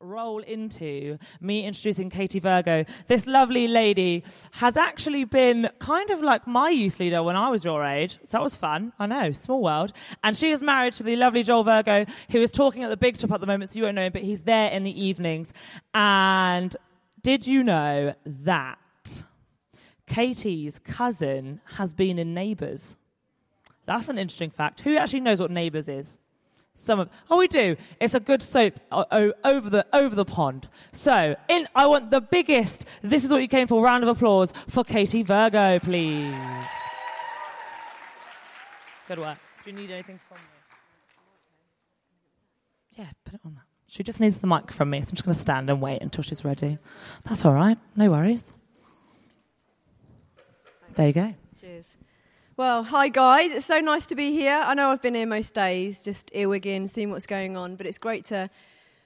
roll into me introducing Katie Virgo. This lovely lady has actually been kind of like my youth leader when I was your age. So that was fun. I know, small world. And she is married to the lovely Joel Virgo, who is talking at the big top at the moment, so you won't know him, but he's there in the evenings. And did you know that Katie's cousin has been in Neighbours? That's an interesting fact. Who actually knows what Neighbours is? Some of oh, we do. It's a good soap over the over the pond. So, in I want the biggest. This is what you came for. Round of applause for Katie Virgo, please. Good work. Do you need anything from me? Yeah, put it on that. She just needs the mic from me, so I'm just going to stand and wait until she's ready. That's all right. No worries. There you go. Cheers. Well, hi guys. It's so nice to be here. I know I've been here most days, just earwigging, seeing what's going on, but it's great to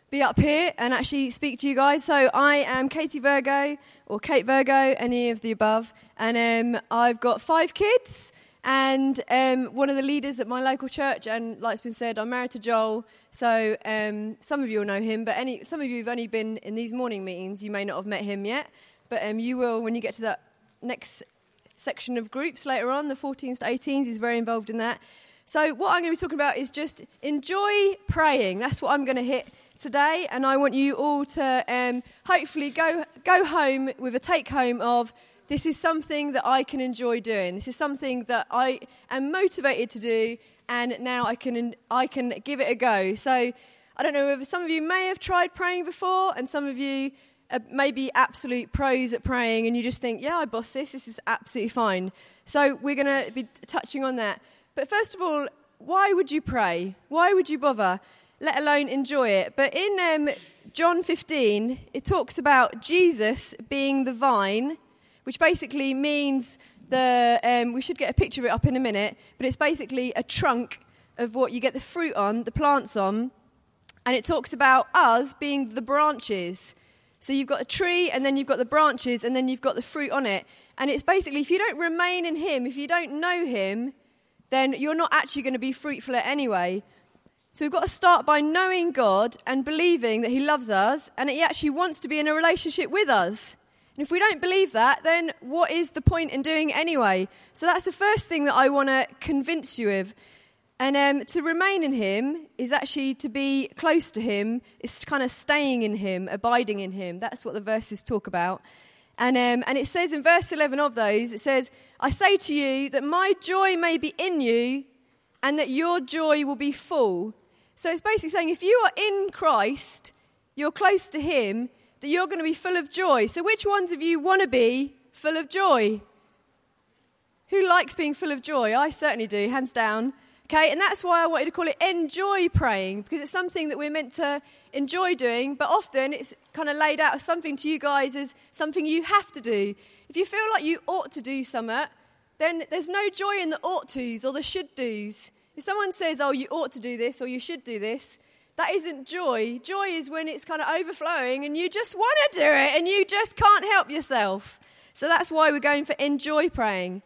be up here and actually speak to you guys. So I am Katie Virgo, or Kate Virgo, any of the above, and um, I've got five kids. And um, one of the leaders at my local church, and like it's been said, I'm married to Joel. So um, some of you will know him, but any, some of you have only been in these morning meetings. You may not have met him yet, but um, you will when you get to that next section of groups later on, the 14s to 18s. He's very involved in that. So, what I'm going to be talking about is just enjoy praying. That's what I'm going to hit today. And I want you all to um, hopefully go, go home with a take home of this is something that I can enjoy doing. This is something that I am motivated to do. And now I can, I can give it a go. So, I don't know if some of you may have tried praying before, and some of you uh, maybe absolute pros at praying and you just think, yeah, I boss this, this is absolutely fine. So we're going to be touching on that. But first of all, why would you pray? Why would you bother, let alone enjoy it? But in um, John 15, it talks about Jesus being the vine, which basically means the, um, we should get a picture of it up in a minute, but it's basically a trunk of what you get the fruit on, the plants on. And it talks about us being the branches. So you've got a tree, and then you've got the branches, and then you've got the fruit on it. And it's basically, if you don't remain in Him, if you don't know Him, then you're not actually going to be fruitful anyway. So we've got to start by knowing God and believing that He loves us and that He actually wants to be in a relationship with us. And if we don't believe that, then what is the point in doing anyway? So that's the first thing that I want to convince you of. And um, to remain in Him is actually to be close to Him, it's kind of staying in Him, abiding in Him. That's what the verses talk about. And, um, and it says in verse 11 of those, it says, I say to you that my joy may be in you and that your joy will be full. So it's basically saying if you are in Christ, you're close to Him, that you're going to be full of joy. So which ones of you want to be full of joy? Who likes being full of joy? I certainly do, hands down. Okay, and that's why I wanted to call it enjoy praying, because it's something that we're meant to enjoy doing, but often it's kind of laid out as something to you guys as something you have to do. If you feel like you ought to do something, then there's no joy in the ought tos or the should do's. If someone says, oh, you ought to do this or you should do this, that isn't joy. Joy is when it's kind of overflowing and you just want to do it and you just can't help yourself. So that's why we're going for enjoy praying.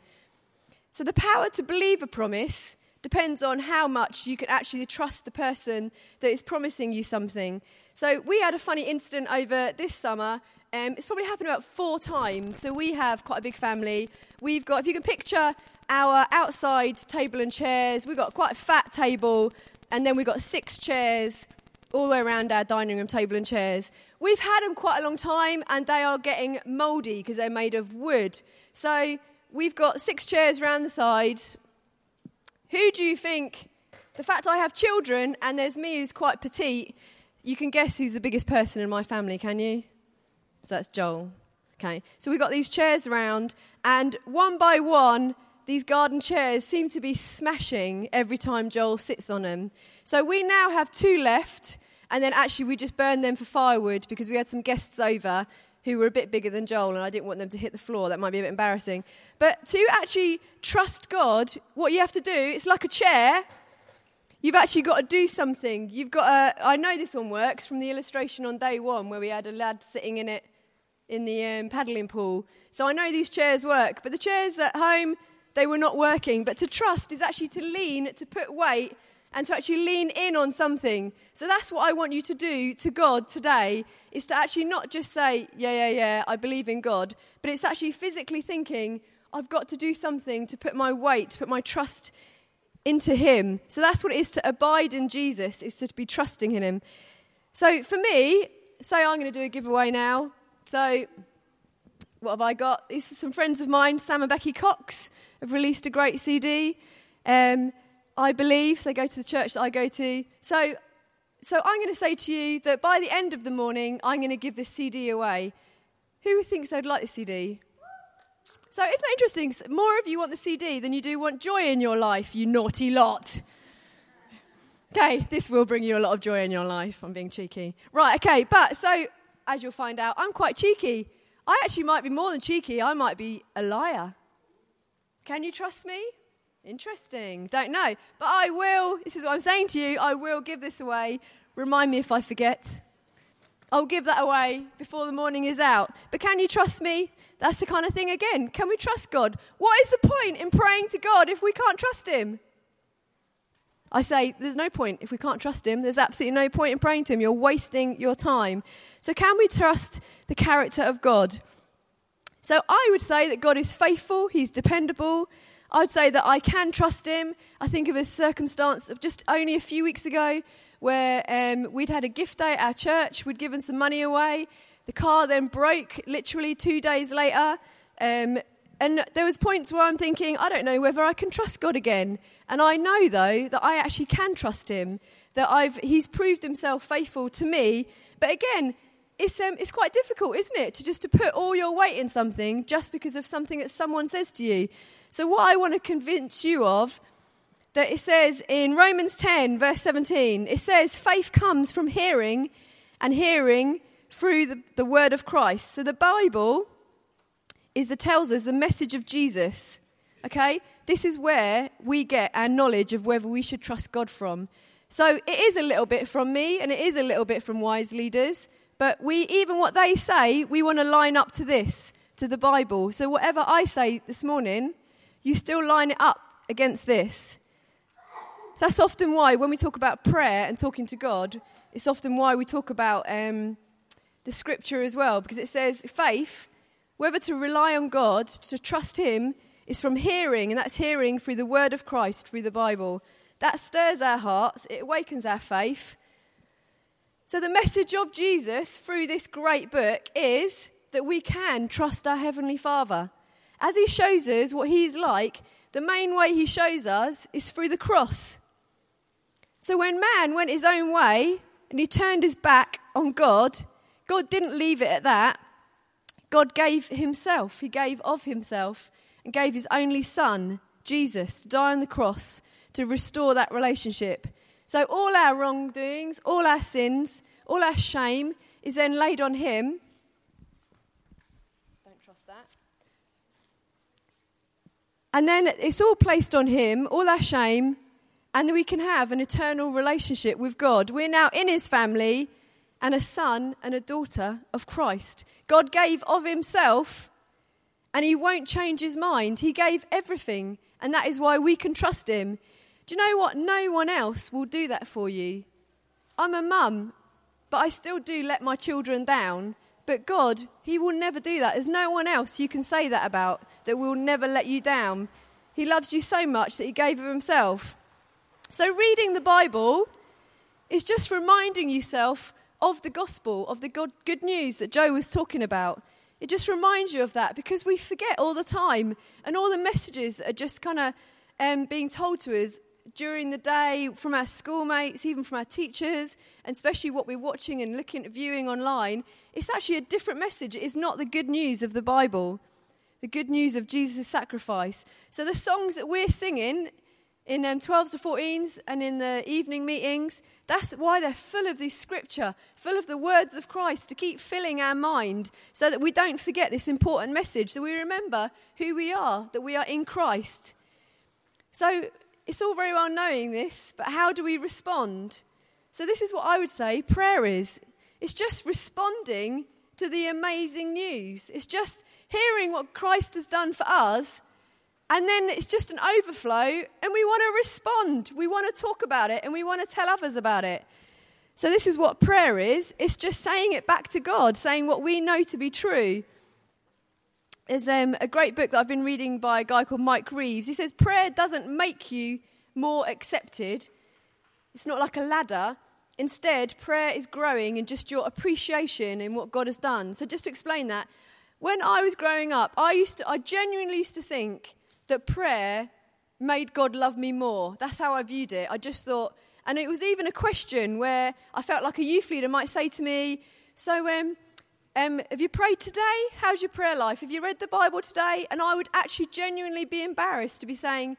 So the power to believe a promise depends on how much you can actually trust the person that is promising you something. So we had a funny incident over this summer. Um, it's probably happened about four times. So we have quite a big family. We've got, if you can picture our outside table and chairs, we've got quite a fat table, and then we've got six chairs all the way around our dining room table and chairs. We've had them quite a long time, and they are getting mouldy because they're made of wood. So we've got six chairs around the sides, who do you think? The fact I have children and there's me who's quite petite, you can guess who's the biggest person in my family, can you? So that's Joel. Okay, so we've got these chairs around, and one by one, these garden chairs seem to be smashing every time Joel sits on them. So we now have two left, and then actually we just burned them for firewood because we had some guests over who were a bit bigger than Joel, and I didn't want them to hit the floor. That might be a bit embarrassing. But to actually trust God, what you have to do, it's like a chair. You've actually got to do something. You've got to, I know this one works from the illustration on day one where we had a lad sitting in it in the um, paddling pool. So I know these chairs work, but the chairs at home, they were not working. But to trust is actually to lean, to put weight, and to actually lean in on something. So that's what I want you to do to God today is to actually not just say, yeah, yeah, yeah, I believe in God, but it's actually physically thinking, I've got to do something to put my weight, to put my trust into Him. So that's what it is to abide in Jesus, is to be trusting in Him. So for me, say I'm going to do a giveaway now. So what have I got? These are some friends of mine, Sam and Becky Cox, have released a great CD. Um, I believe, so they go to the church that I go to. So, so I'm going to say to you that by the end of the morning, I'm going to give this CD away. Who thinks they'd like the CD? So isn't that interesting? More of you want the CD than you do want joy in your life, you naughty lot. Okay, this will bring you a lot of joy in your life. I'm being cheeky. Right, okay, but so as you'll find out, I'm quite cheeky. I actually might be more than cheeky, I might be a liar. Can you trust me? Interesting. Don't know. But I will, this is what I'm saying to you, I will give this away. Remind me if I forget. I'll give that away before the morning is out. But can you trust me? That's the kind of thing again. Can we trust God? What is the point in praying to God if we can't trust Him? I say there's no point if we can't trust Him. There's absolutely no point in praying to Him. You're wasting your time. So, can we trust the character of God? So, I would say that God is faithful, He's dependable. I'd say that I can trust Him. I think of a circumstance of just only a few weeks ago where um, we'd had a gift day at our church, we'd given some money away. The car then broke literally two days later. Um, and there was points where I'm thinking, I don't know whether I can trust God again. And I know though that I actually can trust Him. That I've He's proved Himself faithful to me. But again, it's um, it's quite difficult, isn't it, to just to put all your weight in something just because of something that someone says to you. So what I want to convince you of that it says in Romans 10 verse 17, it says faith comes from hearing, and hearing through the, the word of Christ. So the Bible is that tells us the message of Jesus. Okay? This is where we get our knowledge of whether we should trust God from. So it is a little bit from me and it is a little bit from wise leaders, but we even what they say, we want to line up to this, to the Bible. So whatever I say this morning, you still line it up against this. So that's often why when we talk about prayer and talking to God, it's often why we talk about um, the scripture as well, because it says faith, whether to rely on God, to trust Him, is from hearing, and that's hearing through the word of Christ, through the Bible. That stirs our hearts, it awakens our faith. So, the message of Jesus through this great book is that we can trust our Heavenly Father. As He shows us what He's like, the main way He shows us is through the cross. So, when man went his own way and he turned his back on God, God didn't leave it at that. God gave himself, he gave of himself, and gave his only son, Jesus, to die on the cross to restore that relationship. So all our wrongdoings, all our sins, all our shame is then laid on him. Don't trust that. And then it's all placed on him, all our shame, and we can have an eternal relationship with God. We're now in his family and a son and a daughter of Christ. God gave of himself and he won't change his mind. He gave everything, and that is why we can trust him. Do you know what? No one else will do that for you. I'm a mum, but I still do let my children down. But God, He will never do that. There's no one else you can say that about that will never let you down. He loves you so much that He gave of Himself. So, reading the Bible is just reminding yourself of the gospel, of the good, news that Joe was talking about. It just reminds you of that because we forget all the time, and all the messages are just kind of um, being told to us during the day from our schoolmates, even from our teachers, and especially what we're watching and looking at viewing online. It's actually a different message. It is not the good news of the Bible, the good news of Jesus' sacrifice. So the songs that we're singing in um, 12s to 14s and in the evening meetings. That's why they're full of this scripture, full of the words of Christ to keep filling our mind so that we don't forget this important message, so we remember who we are, that we are in Christ. So it's all very well knowing this, but how do we respond? So, this is what I would say prayer is it's just responding to the amazing news, it's just hearing what Christ has done for us And then it's just an overflow, and we want to respond. We want to talk about it, and we want to tell others about it. So, this is what prayer is it's just saying it back to God, saying what we know to be true. There's um, a great book that I've been reading by a guy called Mike Reeves. He says, Prayer doesn't make you more accepted, it's not like a ladder. Instead, prayer is growing in just your appreciation in what God has done. So, just to explain that, when I was growing up, I, used to, I genuinely used to think that prayer made God love me more. That's how I viewed it. I just thought, and it was even a question where I felt like a youth leader might say to me, So, um, um, have you prayed today? How's your prayer life? Have you read the Bible today? And I would actually genuinely be embarrassed to be saying,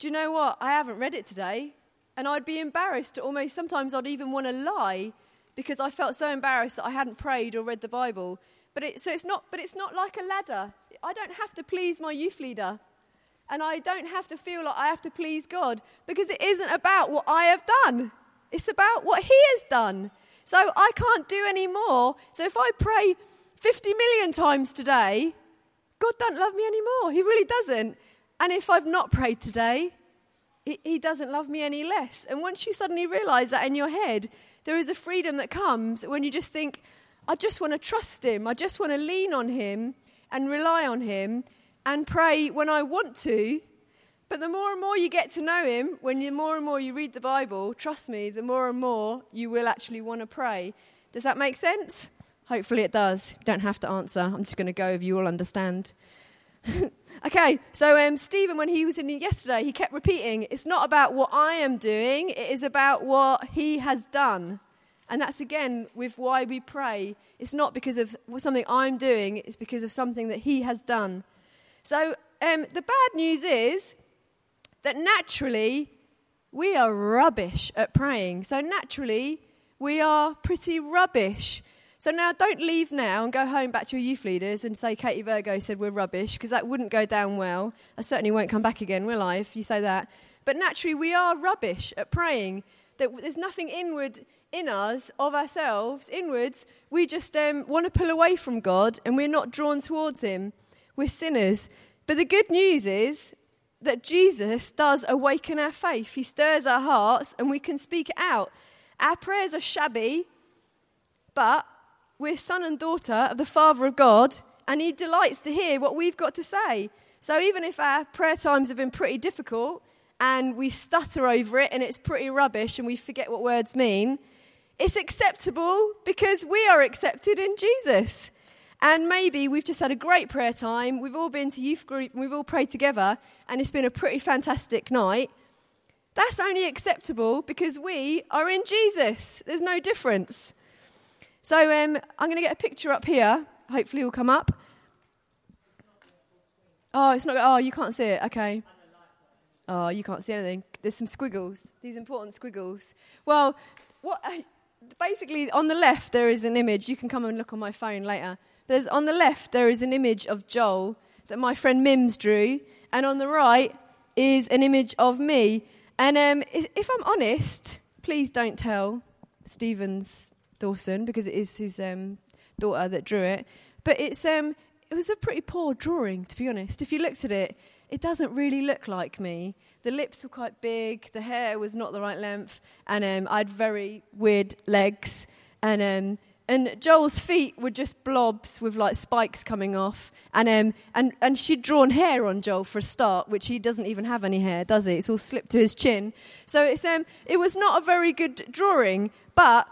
Do you know what? I haven't read it today. And I'd be embarrassed to almost, sometimes I'd even want to lie because I felt so embarrassed that I hadn't prayed or read the Bible. But it, so it's not, but it's not like a ladder. I don't have to please my youth leader. And I don't have to feel like I have to please God because it isn't about what I have done. It's about what He has done. So I can't do any more. So if I pray 50 million times today, God doesn't love me anymore. He really doesn't. And if I've not prayed today, he doesn't love me any less. And once you suddenly realize that in your head, there is a freedom that comes when you just think, I just want to trust him. I just want to lean on him and rely on him and pray when I want to. But the more and more you get to know him, when the more and more you read the Bible, trust me, the more and more you will actually want to pray. Does that make sense? Hopefully it does. Don't have to answer. I'm just going to go if you all understand. Okay, so um, Stephen, when he was in yesterday, he kept repeating, It's not about what I am doing, it is about what he has done. And that's again with why we pray. It's not because of something I'm doing, it's because of something that he has done. So um, the bad news is that naturally we are rubbish at praying. So naturally we are pretty rubbish. So now don't leave now and go home back to your youth leaders and say Katie Virgo said we're rubbish, because that wouldn't go down well. I certainly won't come back again, will I, if you say that. But naturally, we are rubbish at praying. That there's nothing inward in us of ourselves, inwards. We just um, want to pull away from God and we're not drawn towards Him. We're sinners. But the good news is that Jesus does awaken our faith. He stirs our hearts and we can speak it out. Our prayers are shabby, but we're son and daughter of the Father of God, and He delights to hear what we've got to say. So even if our prayer times have been pretty difficult and we stutter over it and it's pretty rubbish and we forget what words mean, it's acceptable because we are accepted in Jesus. And maybe we've just had a great prayer time. We've all been to youth group and we've all prayed together, and it's been a pretty fantastic night. That's only acceptable because we are in Jesus. There's no difference. So um, I'm going to get a picture up here. Hopefully, it will come up. Oh, it's not. Oh, you can't see it. Okay. Oh, you can't see anything. There's some squiggles. These important squiggles. Well, what? Basically, on the left there is an image. You can come and look on my phone later. There's on the left there is an image of Joel that my friend Mims drew, and on the right is an image of me. And um, if I'm honest, please don't tell Stevens Dawson because it is his um, daughter that drew it. But it's um, it was a pretty poor drawing, to be honest. If you looked at it, it doesn't really look like me. The lips were quite big, the hair was not the right length, and um, I had very weird legs. And um, and Joel's feet were just blobs with like spikes coming off. And, um, and, and she'd drawn hair on Joel for a start, which he doesn't even have any hair, does he? It's all slipped to his chin. So it's, um, it was not a very good drawing, but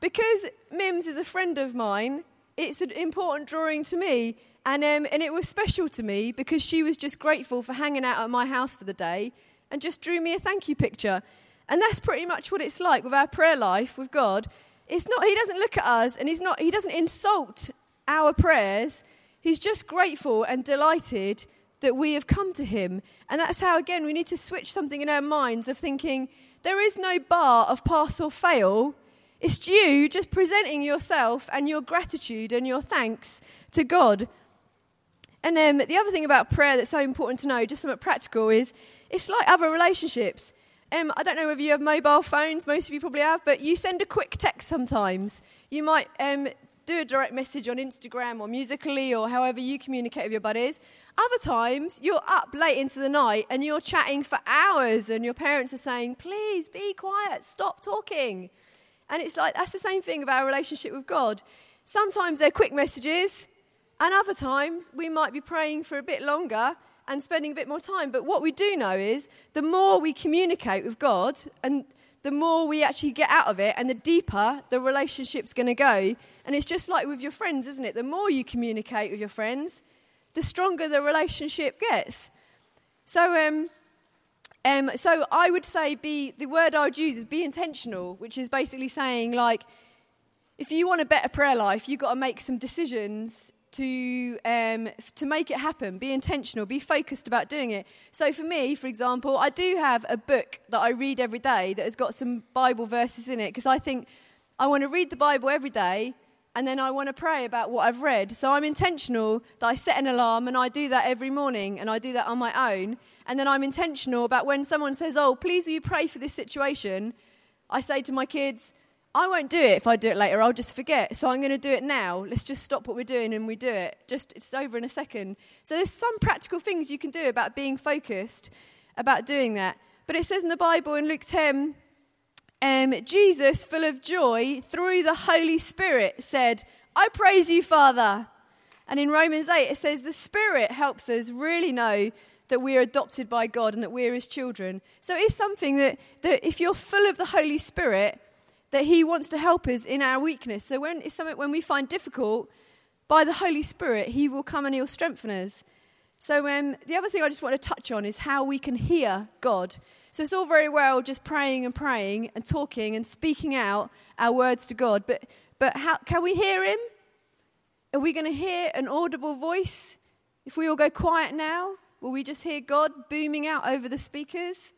because Mims is a friend of mine, it's an important drawing to me. And, um, and it was special to me because she was just grateful for hanging out at my house for the day and just drew me a thank you picture. And that's pretty much what it's like with our prayer life with God. It's not, he doesn't look at us and he's not, he doesn't insult our prayers. He's just grateful and delighted that we have come to him. And that's how, again, we need to switch something in our minds of thinking there is no bar of pass or fail it's you just presenting yourself and your gratitude and your thanks to God. And um, the other thing about prayer that's so important to know, just something practical, is it's like other relationships. Um, I don't know whether you have mobile phones, most of you probably have, but you send a quick text sometimes. You might um, do a direct message on Instagram or Musical.ly or however you communicate with your buddies. Other times, you're up late into the night and you're chatting for hours, and your parents are saying, Please be quiet, stop talking. And it's like, that's the same thing of our relationship with God. Sometimes they're quick messages, and other times we might be praying for a bit longer and spending a bit more time. But what we do know is the more we communicate with God and the more we actually get out of it and the deeper the relationship's going to go. And it's just like with your friends, isn't it? The more you communicate with your friends, the stronger the relationship gets. So, um, um, so I would say be the word I would use is be intentional, which is basically saying like, if you want a better prayer life, you've got to make some decisions to, um, to make it happen. Be intentional, be focused about doing it. So, for me, for example, I do have a book that I read every day that has got some Bible verses in it because I think I want to read the Bible every day and then I want to pray about what I've read. So, I'm intentional that I set an alarm and I do that every morning and I do that on my own. And then I'm intentional about when someone says, Oh, please will you pray for this situation? I say to my kids, I won't do it if I do it later. I'll just forget. So I'm going to do it now. Let's just stop what we're doing and we do it. Just it's over in a second. So there's some practical things you can do about being focused, about doing that. But it says in the Bible in Luke 10, um, Jesus, full of joy through the Holy Spirit, said, "I praise you, Father." And in Romans 8, it says the Spirit helps us really know that we're adopted by God and that we're His children. So it's something that, that if you're full of the Holy Spirit that He wants to help us in our weakness. So when it's something when we find difficult, by the Holy Spirit, He will come and He'll strengthen us. So um, the other thing I just want to touch on is how we can hear God. So it's all very well just praying and praying and talking and speaking out our words to God, but but how can we hear Him? Are we going to hear an audible voice? If we all go quiet now, will we just hear God booming out over the speakers?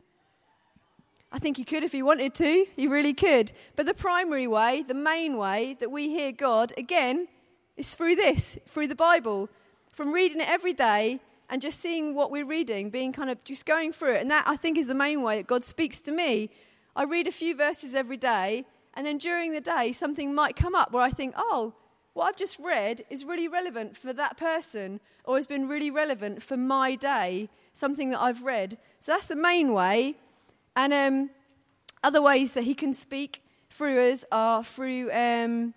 I think he could if he wanted to. He really could. But the primary way, the main way that we hear God, again, is through this, through the Bible. From reading it every day and just seeing what we're reading, being kind of just going through it. And that, I think, is the main way that God speaks to me. I read a few verses every day, and then during the day, something might come up where I think, oh, what I've just read is really relevant for that person, or has been really relevant for my day, something that I've read. So that's the main way and um, other ways that he can speak through us are through, um,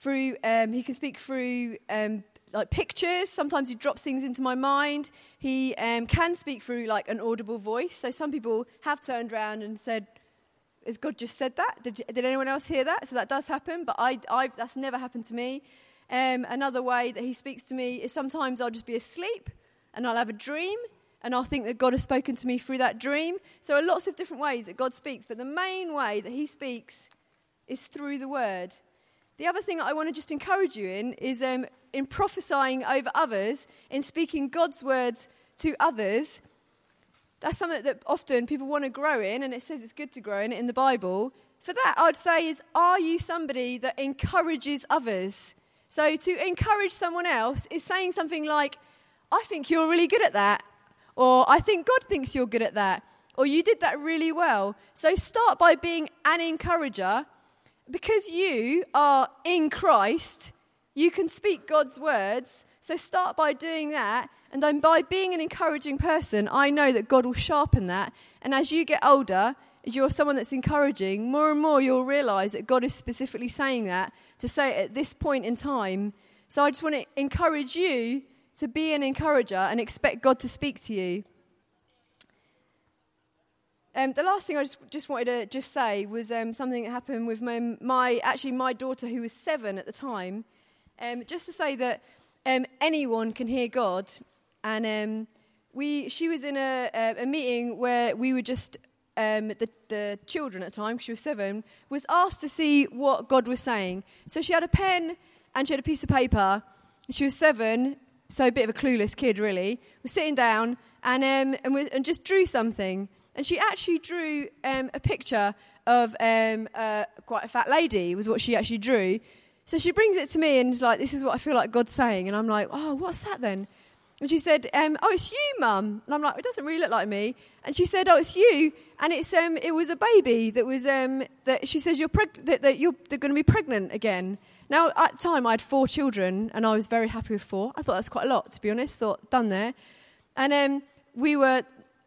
through um, he can speak through um, like pictures. Sometimes he drops things into my mind. He um, can speak through like an audible voice. So some people have turned around and said, has God just said that? Did, did anyone else hear that? So that does happen, but I, I've, that's never happened to me. Um, another way that he speaks to me is sometimes I'll just be asleep and I'll have a dream and I'll think that God has spoken to me through that dream. So, there are lots of different ways that God speaks, but the main way that He speaks is through the Word. The other thing that I want to just encourage you in is um, in prophesying over others, in speaking God's words to others. That's something that often people want to grow in, and it says it's good to grow in it in the Bible. For that, I'd say is, are you somebody that encourages others? So, to encourage someone else is saying something like, I think you're really good at that. Or I think God thinks you're good at that. Or you did that really well. So start by being an encourager. Because you are in Christ, you can speak God's words. So start by doing that. And then by being an encouraging person, I know that God will sharpen that. And as you get older, you're someone that's encouraging, more and more you'll realize that God is specifically saying that to say at this point in time. So I just want to encourage you to be an encourager and expect God to speak to you. Um, the last thing I just, just wanted to just say was um, something that happened with my, my, actually my daughter who was seven at the time. Um, just to say that um, anyone can hear God, and um, we, she was in a, a, a, meeting where we were just um, the, the children at the time, because she was seven, was asked to see what God was saying. So she had a pen and she had a piece of paper. She was seven, so a bit of a clueless kid, really, was sitting down and, um, and, we, and just drew something. And she actually drew um, a picture of um, uh, quite a fat lady, was what she actually drew. So she brings it to me and is like, This is what I feel like God's saying. And I'm like, Oh, what's that then? And she said, um, "Oh, it's you, Mum." And I'm like, "It doesn't really look like me." And she said, "Oh, it's you." And it's um, it was a baby that was um, that she says you're preg- that, that you're they're going to be pregnant again. Now at the time I had four children and I was very happy with four. I thought that's quite a lot to be honest. Thought done there, and um, we were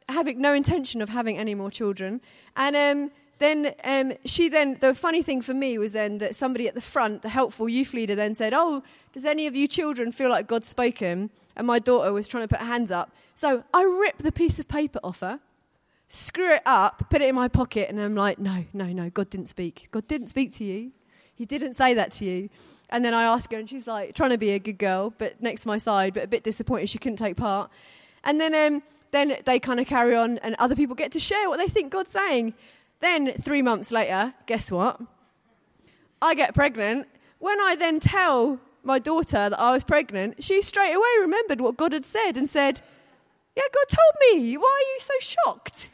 having no intention of having any more children. And um, then um, she then, the funny thing for me was then that somebody at the front, the helpful youth leader, then said, Oh, does any of you children feel like God's spoken? And my daughter was trying to put her hands up. So I ripped the piece of paper off her, screw it up, put it in my pocket, and I'm like, No, no, no, God didn't speak. God didn't speak to you. He didn't say that to you. And then I asked her, and she's like, trying to be a good girl, but next to my side, but a bit disappointed she couldn't take part. And then um, then they kind of carry on, and other people get to share what they think God's saying. Then, three months later, guess what? I get pregnant. When I then tell my daughter that I was pregnant, she straight away remembered what God had said and said, Yeah, God told me. Why are you so shocked?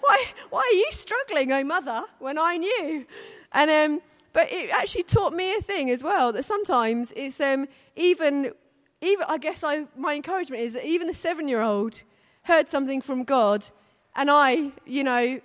Why, why are you struggling, oh mother, when I knew? And, um, but it actually taught me a thing as well that sometimes it's um, even, even, I guess I, my encouragement is that even the seven year old heard something from God, and I, you know,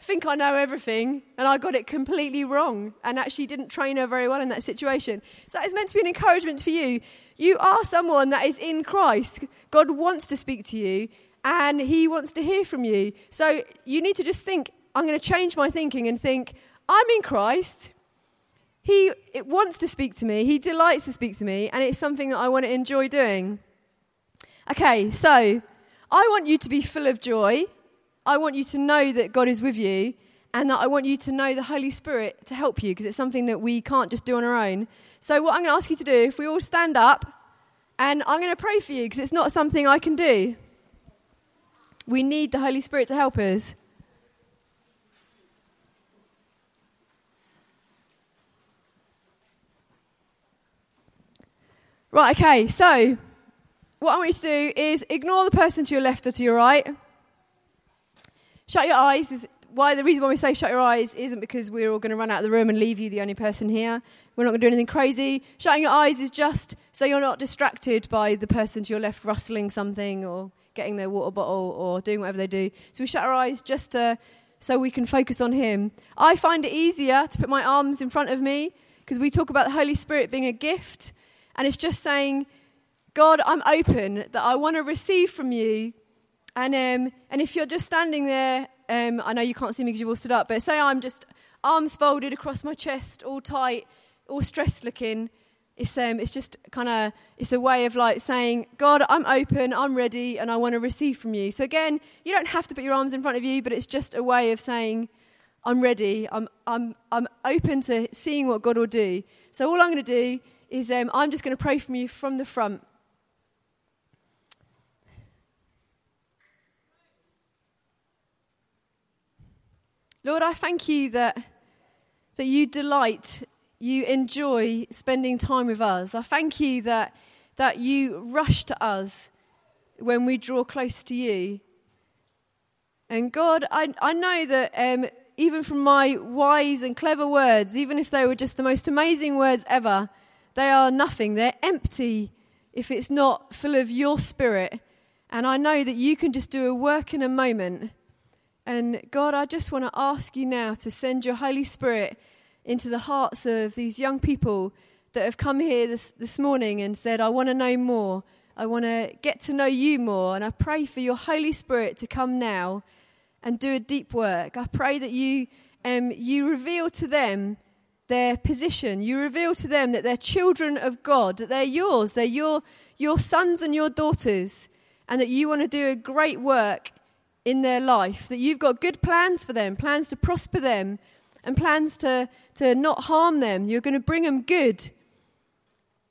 think I know everything, and I got it completely wrong, and actually didn't train her very well in that situation. So it's meant to be an encouragement for you. You are someone that is in Christ. God wants to speak to you, and He wants to hear from you. So you need to just think, I'm going to change my thinking and think, I'm in Christ. He wants to speak to me. He delights to speak to me, and it's something that I want to enjoy doing. Okay, so I want you to be full of joy. I want you to know that God is with you and that I want you to know the Holy Spirit to help you because it's something that we can't just do on our own. So, what I'm going to ask you to do, if we all stand up, and I'm going to pray for you because it's not something I can do. We need the Holy Spirit to help us. Right, okay, so what I want you to do is ignore the person to your left or to your right. Shut your eyes. Is why the reason why we say shut your eyes isn't because we're all going to run out of the room and leave you the only person here. We're not going to do anything crazy. Shutting your eyes is just so you're not distracted by the person to your left rustling something or getting their water bottle or doing whatever they do. So we shut our eyes just to, so we can focus on Him. I find it easier to put my arms in front of me because we talk about the Holy Spirit being a gift, and it's just saying God, I'm open that I want to receive from you. And, um, and if you're just standing there, um, I know you can't see me because you've all stood up, but say I'm just arms folded across my chest, all tight, all stressed looking. It's, um, it's just kind of, it's a way of like saying, God, I'm open, I'm ready, and I want to receive from you. So again, you don't have to put your arms in front of you, but it's just a way of saying, I'm ready, I'm, I'm, I'm open to seeing what God will do. So all I'm going to do is um, I'm just going to pray from you from the front. Lord, I thank you that, that you delight, you enjoy spending time with us. I thank you that, that you rush to us when we draw close to you. And God, I, I know that um, even from my wise and clever words, even if they were just the most amazing words ever, they are nothing. They're empty if it's not full of your spirit. And I know that you can just do a work in a moment and God, I just want to ask you now to send your Holy Spirit into the hearts of these young people that have come here this, this morning and said, I want to know more. I want to get to know you more. And I pray for your Holy Spirit to come now and do a deep work. I pray that you, um, you reveal to them their position. You reveal to them that they're children of God, that they're yours, they're your, your sons and your daughters, and that you want to do a great work in their life, that you've got good plans for them, plans to prosper them, and plans to, to not harm them. You're going to bring them good.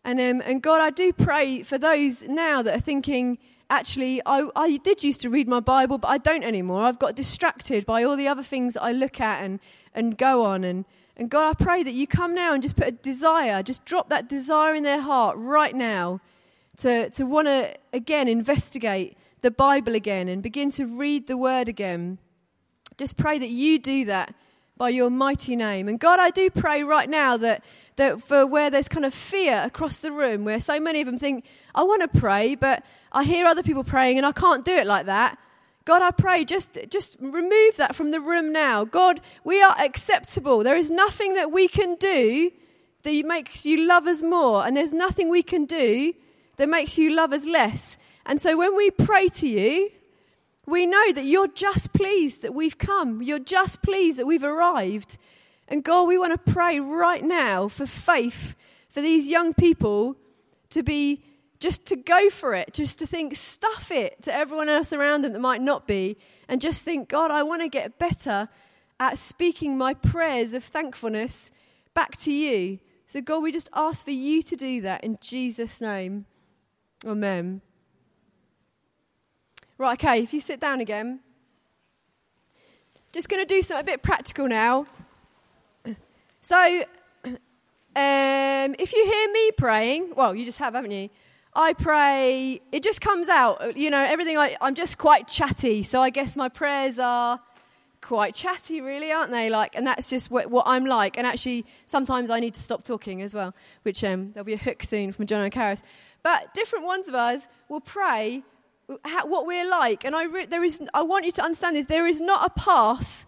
And, um, and God, I do pray for those now that are thinking, actually, I, I did used to read my Bible, but I don't anymore. I've got distracted by all the other things I look at and, and go on. And, and God, I pray that you come now and just put a desire, just drop that desire in their heart right now to, to want to, again, investigate the Bible again and begin to read the Word again. Just pray that you do that by your mighty name. And God, I do pray right now that, that for where there's kind of fear across the room, where so many of them think, I want to pray, but I hear other people praying and I can't do it like that. God, I pray, just, just remove that from the room now. God, we are acceptable. There is nothing that we can do that makes you love us more, and there's nothing we can do that makes you love us less. And so when we pray to you, we know that you're just pleased that we've come. You're just pleased that we've arrived. And God, we want to pray right now for faith for these young people to be just to go for it, just to think, stuff it to everyone else around them that might not be, and just think, God, I want to get better at speaking my prayers of thankfulness back to you. So, God, we just ask for you to do that in Jesus' name. Amen. Right, okay, if you sit down again. Just going to do something a bit practical now. So, um, if you hear me praying, well, you just have, haven't you? I pray, it just comes out. You know, everything, I, I'm just quite chatty. So I guess my prayers are quite chatty, really, aren't they? Like, and that's just what, what I'm like. And actually, sometimes I need to stop talking as well, which um, there'll be a hook soon from John O'Carris. But different ones of us will pray how, what we're like. And I, re- there is, I want you to understand this there is not a pass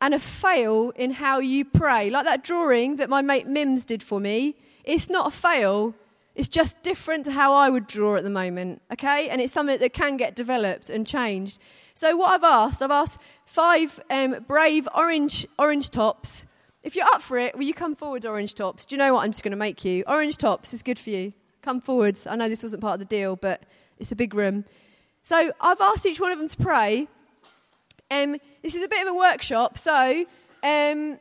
and a fail in how you pray. Like that drawing that my mate Mims did for me, it's not a fail. It's just different to how I would draw at the moment, okay? And it's something that can get developed and changed. So what I've asked, I've asked five um, brave orange orange tops. If you're up for it, will you come forward, orange tops? Do you know what I'm just going to make you? Orange tops is good for you. Come forwards. I know this wasn't part of the deal, but it's a big room. So I've asked each one of them to pray. Um, this is a bit of a workshop, so um,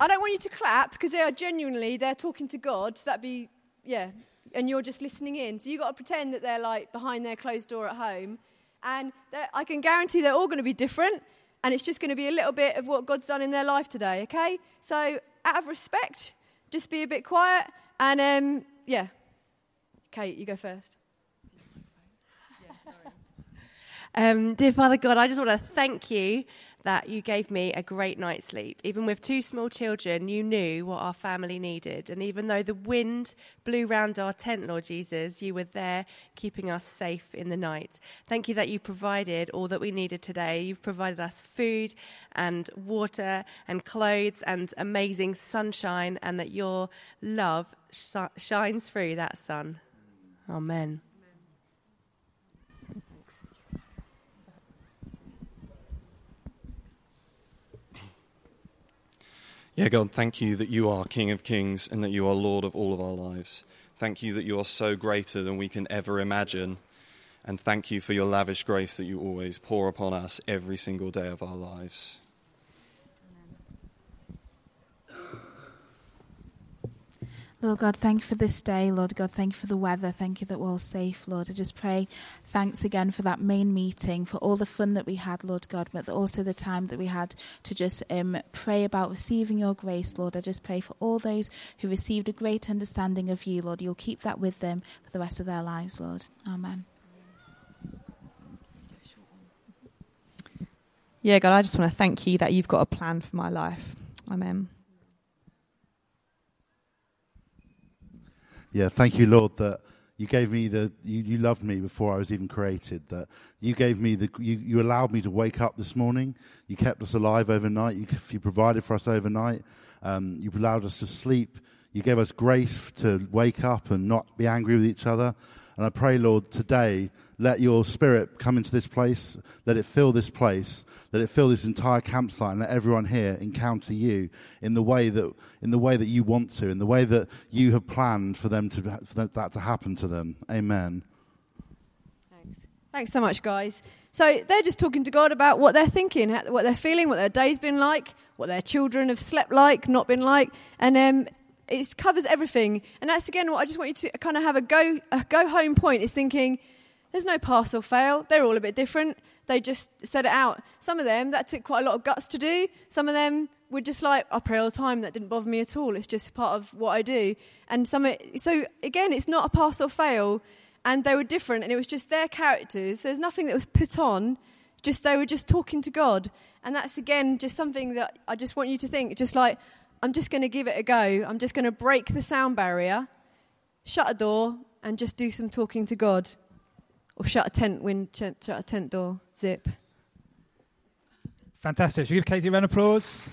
I don't want you to clap because they are genuinely they're talking to God. So that'd be yeah, and you're just listening in. So you've got to pretend that they're like behind their closed door at home. And I can guarantee they're all going to be different. And it's just going to be a little bit of what God's done in their life today, okay? So, out of respect, just be a bit quiet. And um, yeah. Kate, you go first. Um, dear Father God, I just want to thank you that you gave me a great night's sleep. Even with two small children, you knew what our family needed. And even though the wind blew round our tent, Lord Jesus, you were there keeping us safe in the night. Thank you that you provided all that we needed today. You've provided us food and water and clothes and amazing sunshine, and that your love sh- shines through that sun. Amen. Yeah, God, thank you that you are King of Kings and that you are Lord of all of our lives. Thank you that you are so greater than we can ever imagine. And thank you for your lavish grace that you always pour upon us every single day of our lives. Lord God, thank you for this day. Lord God, thank you for the weather. Thank you that we're all safe, Lord. I just pray thanks again for that main meeting, for all the fun that we had, Lord God, but also the time that we had to just um, pray about receiving your grace, Lord. I just pray for all those who received a great understanding of you, Lord. You'll keep that with them for the rest of their lives, Lord. Amen. Yeah, God, I just want to thank you that you've got a plan for my life. Amen. Yeah, thank you, Lord, that you gave me the you, you, loved me before I was even created. That you gave me the you, you allowed me to wake up this morning. You kept us alive overnight. You, you provided for us overnight. Um, you allowed us to sleep. You gave us grace to wake up and not be angry with each other. And I pray, Lord, today let your spirit come into this place. Let it fill this place. Let it fill this entire campsite, and let everyone here encounter you in the way that in the way that you want to, in the way that you have planned for them to for that to happen to them. Amen. Thanks. Thanks so much, guys. So they're just talking to God about what they're thinking, what they're feeling, what their day's been like, what their children have slept like, not been like, and um, it covers everything. And that's again what I just want you to kind of have a go a go home point is thinking there's no pass or fail. They're all a bit different. They just said it out. Some of them, that took quite a lot of guts to do. Some of them were just like, oh, I pray all the time. That didn't bother me at all. It's just part of what I do. And some, so again, it's not a pass or fail. And they were different, and it was just their characters. There's nothing that was put on, Just they were just talking to God. And that's again just something that I just want you to think. Just like, I'm just going to give it a go. I'm just going to break the sound barrier, shut a door, and just do some talking to God. Or shut a tent wind, shut a tent door, zip. Fantastic. Should we give Katie a round of applause?